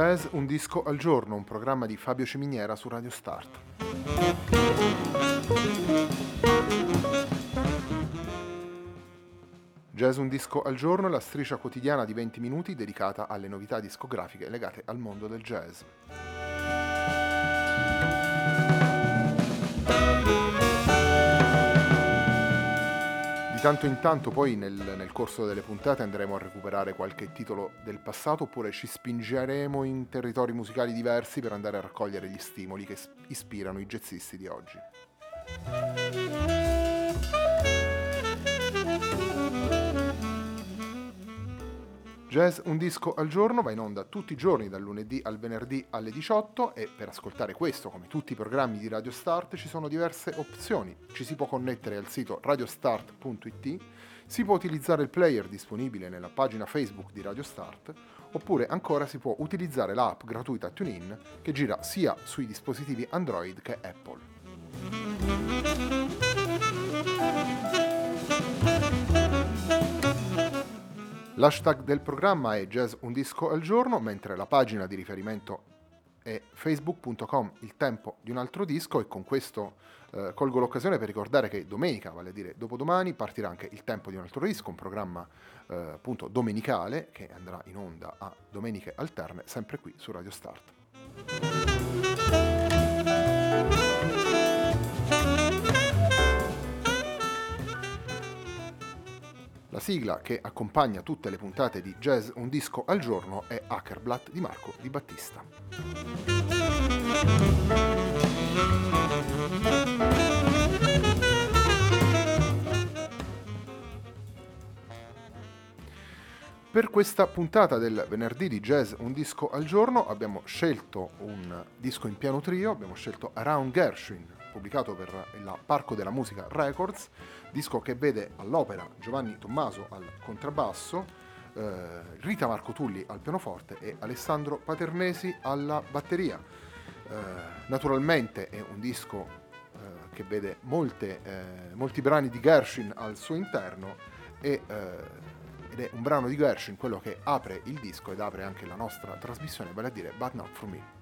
Jazz Un disco al giorno, un programma di Fabio Ciminiera su Radio Start. Jazz Un disco al giorno è la striscia quotidiana di 20 minuti dedicata alle novità discografiche legate al mondo del jazz. Di tanto in tanto poi nel, nel, corso delle puntate andremo a recuperare qualche titolo del passato oppure ci spingeremo in territori musicali diversi per andare a raccogliere gli stimoli che ispirano i jazzisti di oggi. Jazz Un disco al giorno va in onda tutti i giorni dal lunedì al venerdì alle 18 e per ascoltare questo, come tutti i programmi di Radio Start, ci sono diverse opzioni. Ci si può connettere al sito radiostart.it, si può utilizzare il player disponibile nella pagina Facebook di Radio Start, oppure ancora si può utilizzare l'app gratuita TuneIn che gira sia sui dispositivi Android che Apple. L'hashtag del programma è jazz un disco al giorno, mentre la pagina di riferimento è facebook.com il tempo di un altro disco e con questo eh, colgo l'occasione per ricordare che domenica, vale a dire dopodomani, partirà anche il tempo di un altro disco, un programma eh, appunto domenicale che andrà in onda a domeniche alterne sempre qui su Radio Start. La sigla che accompagna tutte le puntate di Jazz Un disco al giorno è Hackerblatt di Marco Di Battista. Per questa puntata del venerdì di Jazz Un disco al giorno abbiamo scelto un disco in piano trio, abbiamo scelto Around Gershwin, pubblicato per il Parco della Musica Records, disco che vede all'opera Giovanni Tommaso al contrabbasso, eh, Rita Marco Tulli al pianoforte e Alessandro Paternesi alla batteria. Eh, naturalmente è un disco eh, che vede molte, eh, molti brani di Gershwin al suo interno e, eh, ed è un brano di Gershwin quello che apre il disco ed apre anche la nostra trasmissione, vale a dire But Not For Me.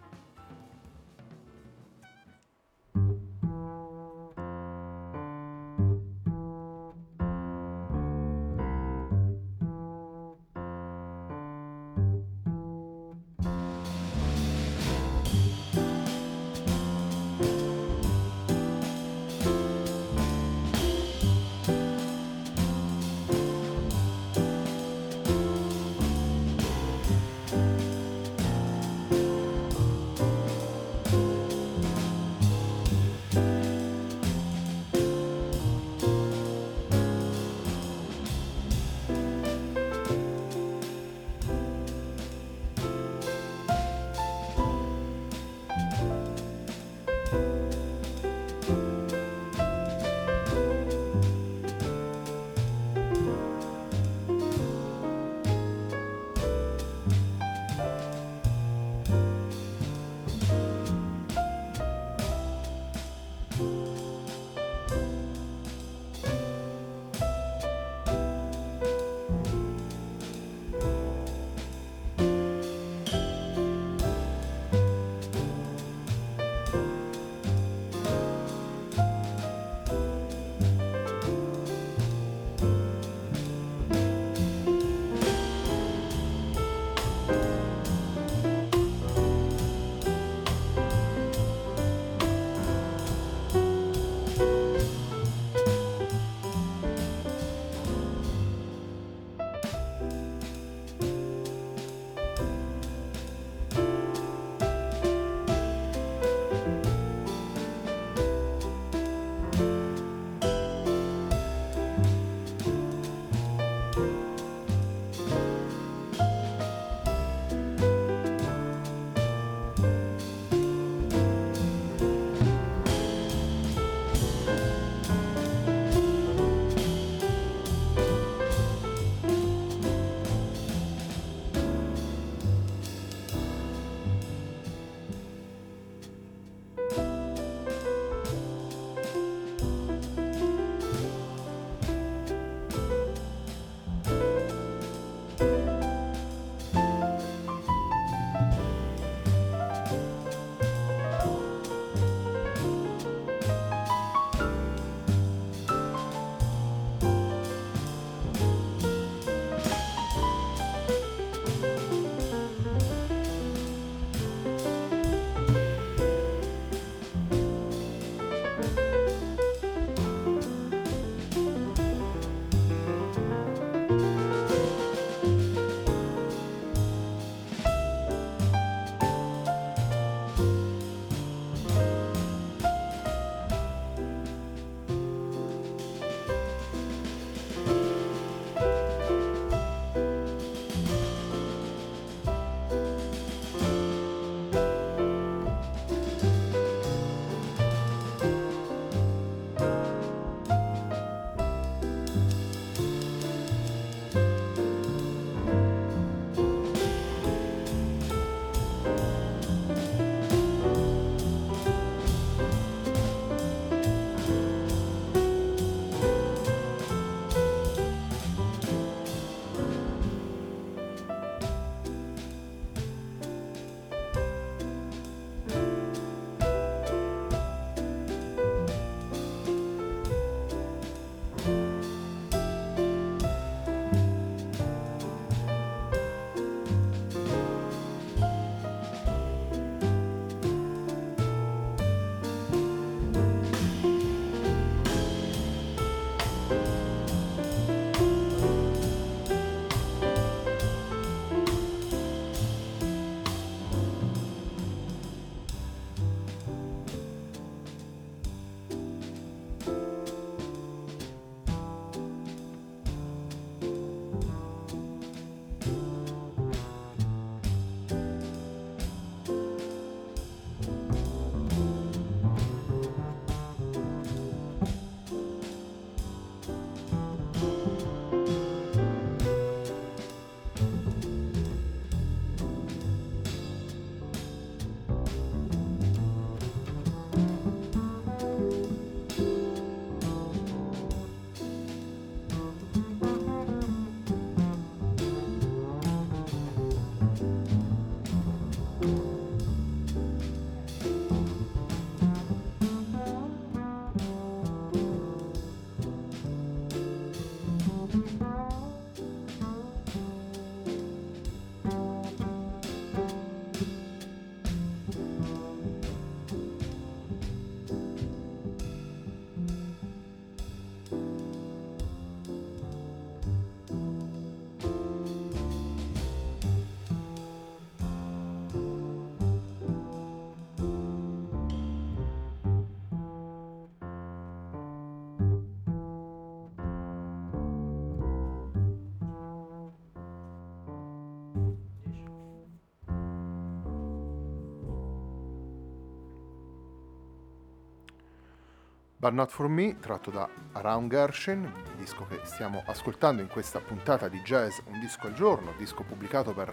But Not For Me, tratto da Around Gershon, il disco che stiamo ascoltando in questa puntata di jazz Un disco al giorno, disco pubblicato per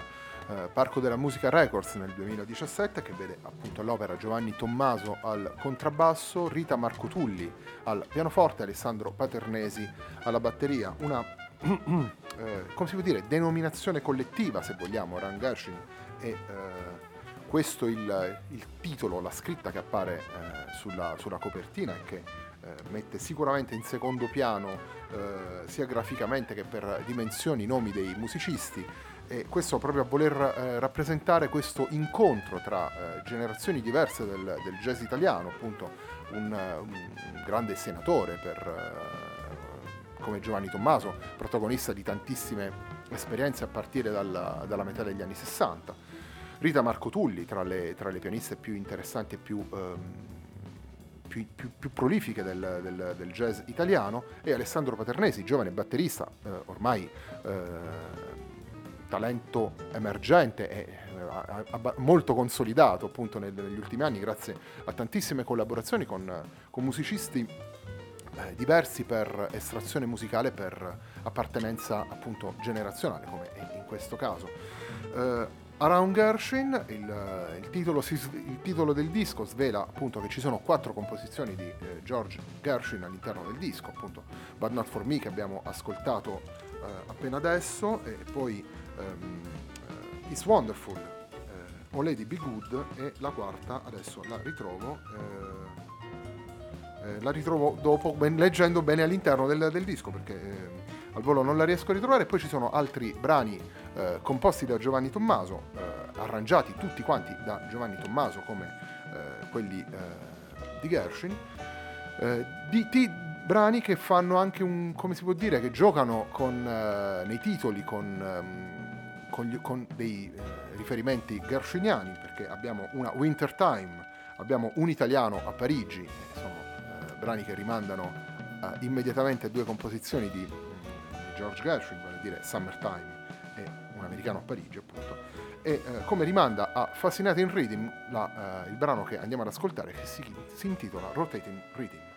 eh, Parco della Musica Records nel 2017 che vede appunto all'opera Giovanni Tommaso al contrabbasso, Rita Marco Tulli al pianoforte, Alessandro Paternesi alla batteria, una eh, come si può dire, denominazione collettiva se vogliamo, Around Gershon e eh, questo il, il, titolo, la scritta che appare eh, sulla, sulla, copertina e che eh, mette sicuramente in secondo piano eh, sia graficamente che per dimensioni i nomi dei musicisti. E questo proprio a voler eh, rappresentare questo incontro tra eh, generazioni diverse del, del, jazz italiano, appunto un, un grande senatore per, eh, come Giovanni Tommaso, protagonista di tantissime esperienze a partire dalla, dalla metà degli anni 60 Rita Marco Tulli, tra le, tra le pianiste più interessanti e più, ehm, più, più, più prolifiche del, del, del, jazz italiano, e Alessandro Paternesi, giovane batterista, eh, ormai eh, talento emergente e eh, molto consolidato appunto negli ultimi anni grazie a tantissime collaborazioni con, con musicisti eh, diversi per estrazione musicale, per appartenenza appunto generazionale come in questo caso. Eh, Around Gershwin, il, il, titolo, il, titolo, del disco svela appunto che ci sono quattro composizioni di eh, George Gershwin all'interno del disco, appunto But Not For Me che abbiamo ascoltato eh, appena adesso e poi um, uh, It's Wonderful, eh, O Lady Be Good e la quarta adesso la ritrovo, eh, eh, la ritrovo dopo ben, leggendo bene all'interno del, del disco perché eh, al volo non la riesco a ritrovare, poi ci sono altri brani eh, composti da Giovanni Tommaso, eh, arrangiati tutti quanti da Giovanni Tommaso come eh, quelli eh, di Gershwin, eh, di, di, brani che fanno anche un, come si può dire, che giocano con, nei titoli con, ehm, con, gli, con dei riferimenti gershwiniani, perché abbiamo una Winter Time, abbiamo un italiano a Parigi, sono brani che rimandano immediatamente a due composizioni di George Gershwin, vale a dire Summertime un americano a Parigi appunto, e eh, come rimanda a Fascinating Rhythm, la, eh, il brano che andiamo ad ascoltare che si, si intitola Rotating Rhythm.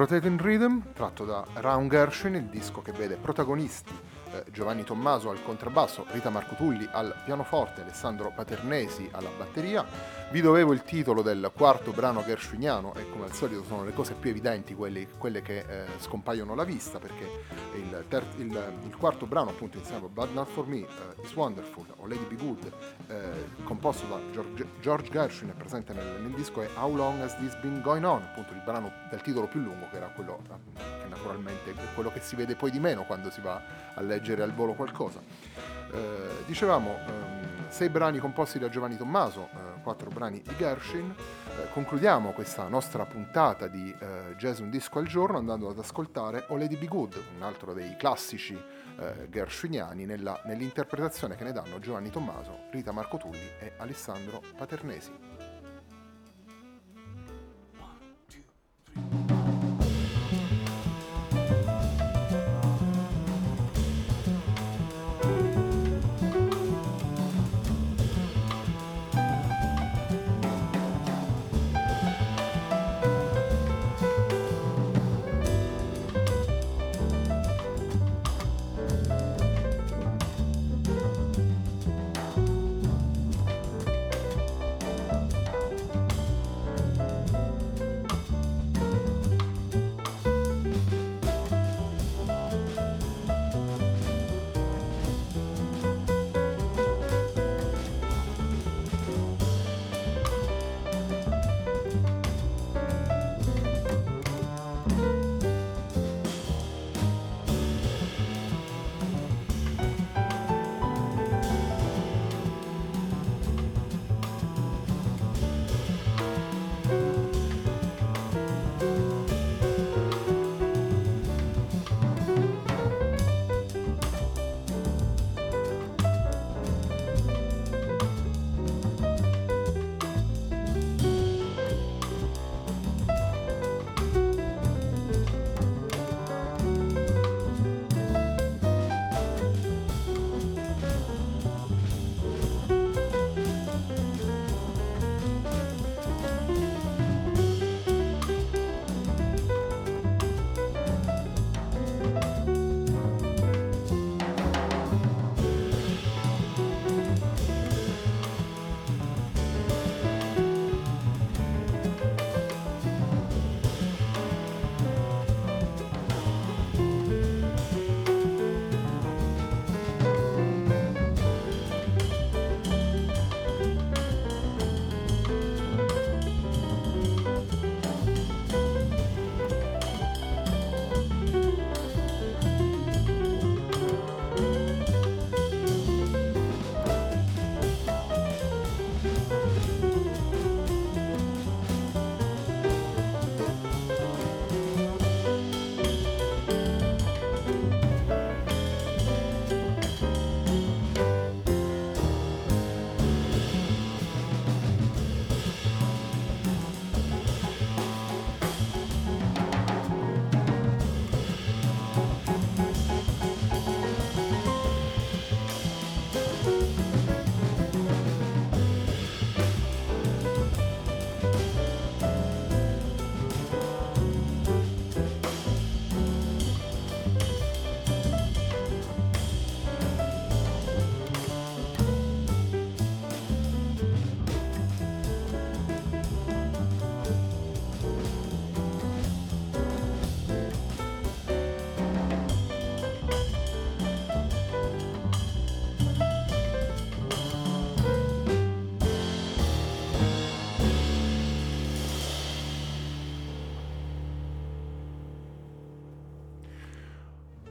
Rotating Rhythm, tratto da Round Gershwin, il disco che vede protagonisti eh, Giovanni Tommaso al contrabbasso, Rita Marco Tulli al pianoforte, Alessandro Paternesi alla batteria. Vi dovevo il titolo del quarto brano gershwiniano e come al solito sono le cose più evidenti quelle, quelle che eh, scompaiono alla vista perché il, ter- il, il, quarto brano appunto insieme a But Not For Me, uh, Is Wonderful o Lady Be Good, eh, composto da George, George Gershwin presente nel, nel, disco è How Long Has This Been Going On, appunto il brano del titolo più lungo che era quello che naturalmente è quello che si vede poi di meno quando si va a leggere al volo qualcosa. Eh, dicevamo ehm, sei brani composti da Giovanni Tommaso, eh, quattro brani di Gershwin. Eh, concludiamo questa nostra puntata di eh, Jazz Un Disco al Giorno andando ad ascoltare O Lady Be Good, un altro dei classici eh, gershwiniani nella, nell'interpretazione che ne danno Giovanni Tommaso, Rita Marco Tulli e Alessandro Paternesi.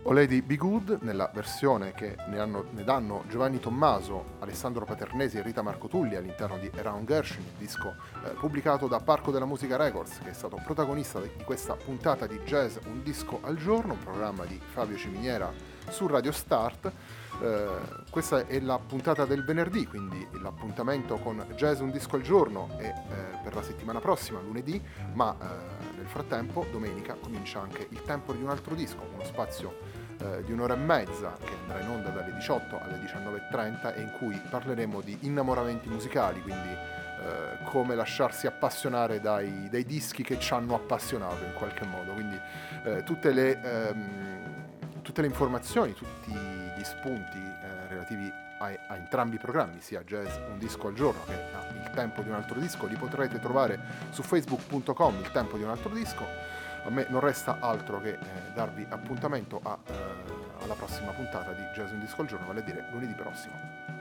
O Lady Be Good, nella versione che ne, hanno, ne, danno Giovanni Tommaso, Alessandro Paternesi e Rita Marco Tulli all'interno di Around Gershwin, disco eh, pubblicato da Parco della Musica Records, che è stato protagonista di questa puntata di Jazz Un Disco al Giorno, un programma di Fabio Ciminiera su Radio Start. Eh, questa è la puntata del venerdì, quindi l'appuntamento con Jazz Un Disco al Giorno è eh, per la settimana prossima, lunedì, ma eh, nel frattempo domenica comincia anche il tempo di un altro disco, uno spazio eh, di un'ora e mezza che andrà in onda dalle 18 alle 19.30 e in cui parleremo di innamoramenti musicali, quindi eh, come lasciarsi appassionare dai, dai, dischi che ci hanno appassionato in qualche modo. Quindi eh, tutte, le, ehm, tutte, le, informazioni, tutti gli spunti eh, relativi a, a, entrambi i programmi, sia Jazz Un Disco al Giorno che Il Tempo di un altro disco, li potrete trovare su facebook.com Il Tempo di un altro disco. A me non resta altro che eh, darvi appuntamento a, eh, alla prossima puntata di Jazz Un Disco al Giorno, vale a dire lunedì prossimo.